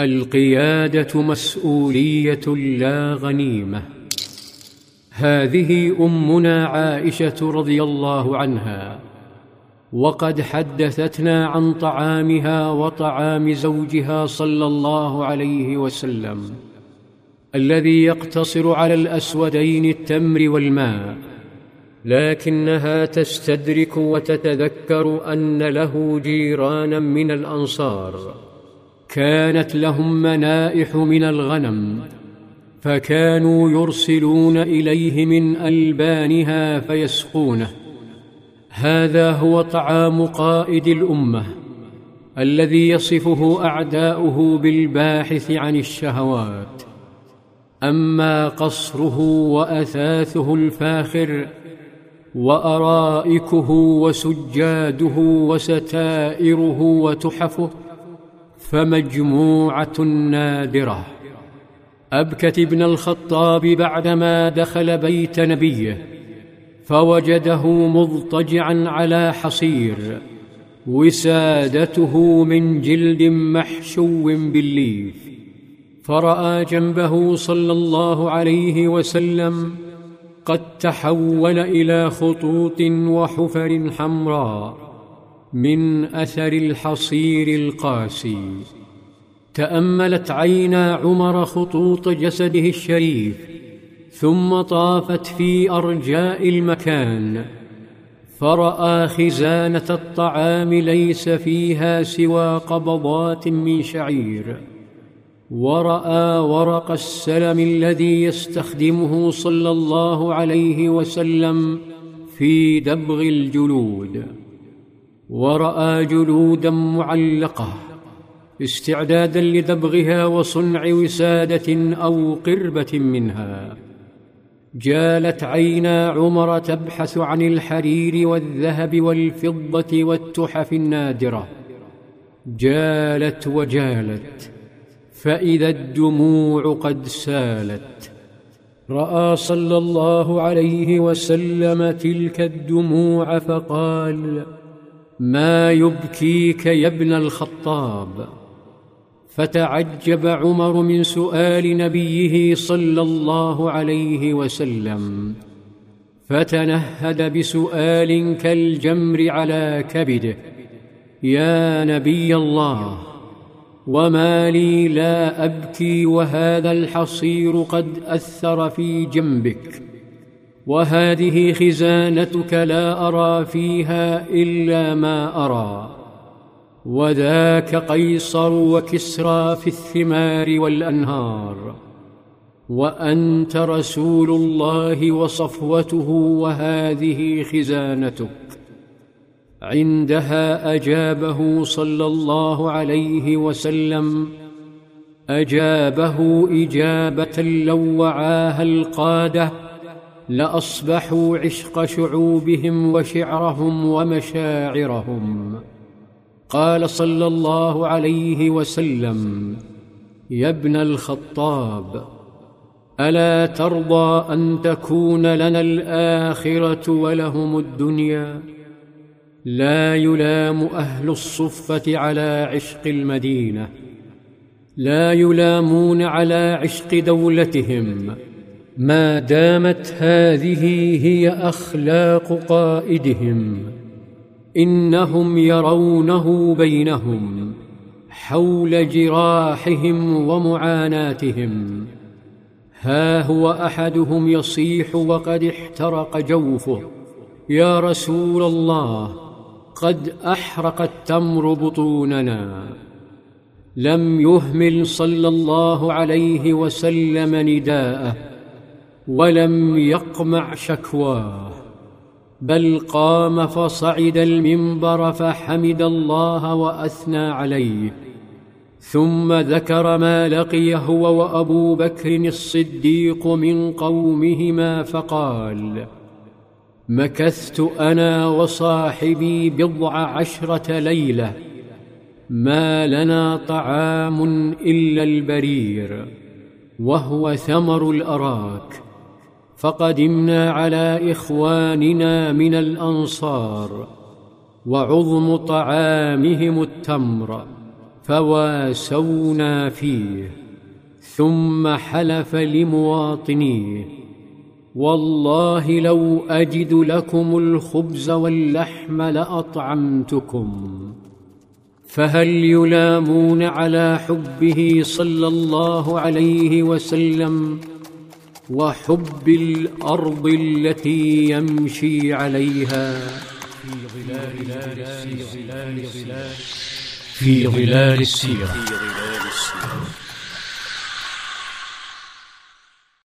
القيادة مسؤولية لا غنيمة. هذه أمنا عائشة رضي الله عنها. وقد حدثتنا عن طعامها وطعام زوجها صلى الله عليه وسلم الذي يقتصر على الأسودين التمر والماء لكنها تستدرك وتتذكر أن له جيرانا من الأنصار. كانت لهم منائح من الغنم فكانوا يرسلون إليه من ألبانها فيسقونه. هذا هو طعام قائد الأمة الذي يصفه أعداؤه بالباحث عن الشهوات. أما قصره وأثاثه الفاخر وأرائكه وسجاده وستائره وتحفه فمجموعة نادرة. أبكت ابن الخطاب بعدما دخل بيت نبيه فوجده مضطجعا على حصير وسادته من جلد محشو بالليف. فرأى جنبه صلى الله عليه وسلم قد تحول إلى خطوط وحفر حمراء. من أثر الحصير القاسي. تأملت عينا عمر خطوط جسده الشريف ثم طافت في أرجاء المكان. فرأى خزانة الطعام ليس فيها سوى قبضات من شعير. ورأى ورق السلم الذي يستخدمه صلى الله عليه وسلم في دبغ الجلود. ورأى جلودا معلقة استعدادا لدبغها وصنع وسادة أو قربة منها. جالت عينا عمر تبحث عن الحرير والذهب والفضة والتحف النادرة. جالت وجالت فإذا الدموع قد سالت. رأى صلى الله عليه وسلم تلك الدموع فقال ما يبكيك يا ابن الخطاب؟ فتعجب عمر من سؤال نبيه صلى الله عليه وسلم فتنهد بسؤال كالجمر على كبده يا نبي الله وما لي لا أبكي وهذا الحصير قد أثر في جنبك. وهذه خزانتك لا أرى فيها إلا ما أرى. وذاك قيصر وكسرى في الثمار والأنهار. وأنت رسول الله وصفوته وهذه خزانتك. عندها أجابه صلى الله عليه وسلم. أجابه إجابة لو وعاها القادة. لأصبحوا عشق شعوبهم وشعرهم ومشاعرهم. قال صلى الله عليه وسلم يا ابن الخطاب ألا ترضى أن تكون لنا الآخرة ولهم الدنيا؟ لا يلام أهل الصفة على عشق المدينة لا يلامون على عشق دولتهم. ما دامت هذه هي أخلاق قائدهم إنهم يرونه بينهم حول جراحهم ومعاناتهم. ها هو أحدهم يصيح وقد احترق جوفه. يا رسول الله قد أحرق التمر بطوننا. لم يهمل صلى الله عليه وسلم نداءه. ولم يقمع شكواه بل قام فصعد المنبر فحمد الله وأثنى عليه ثم ذكر ما لقي هو وأبو بكر الصديق من قومهما فقال مكثت أنا وصاحبي بضع عشرة ليلة ما لنا طعام إلا البرير وهو ثمر الأراك. فقدمنا على إخواننا من الأنصار وعظم طعامهم التمر فواسونا فيه ثم حلف لمواطنيه. والله لو أجد لكم الخبز واللحم لأطعمتكم فهل يلامون على حبه صلى الله عليه وسلم؟ وحب الأرض التي يمشي عليها. في ظلال السيرة. في ظلال السيره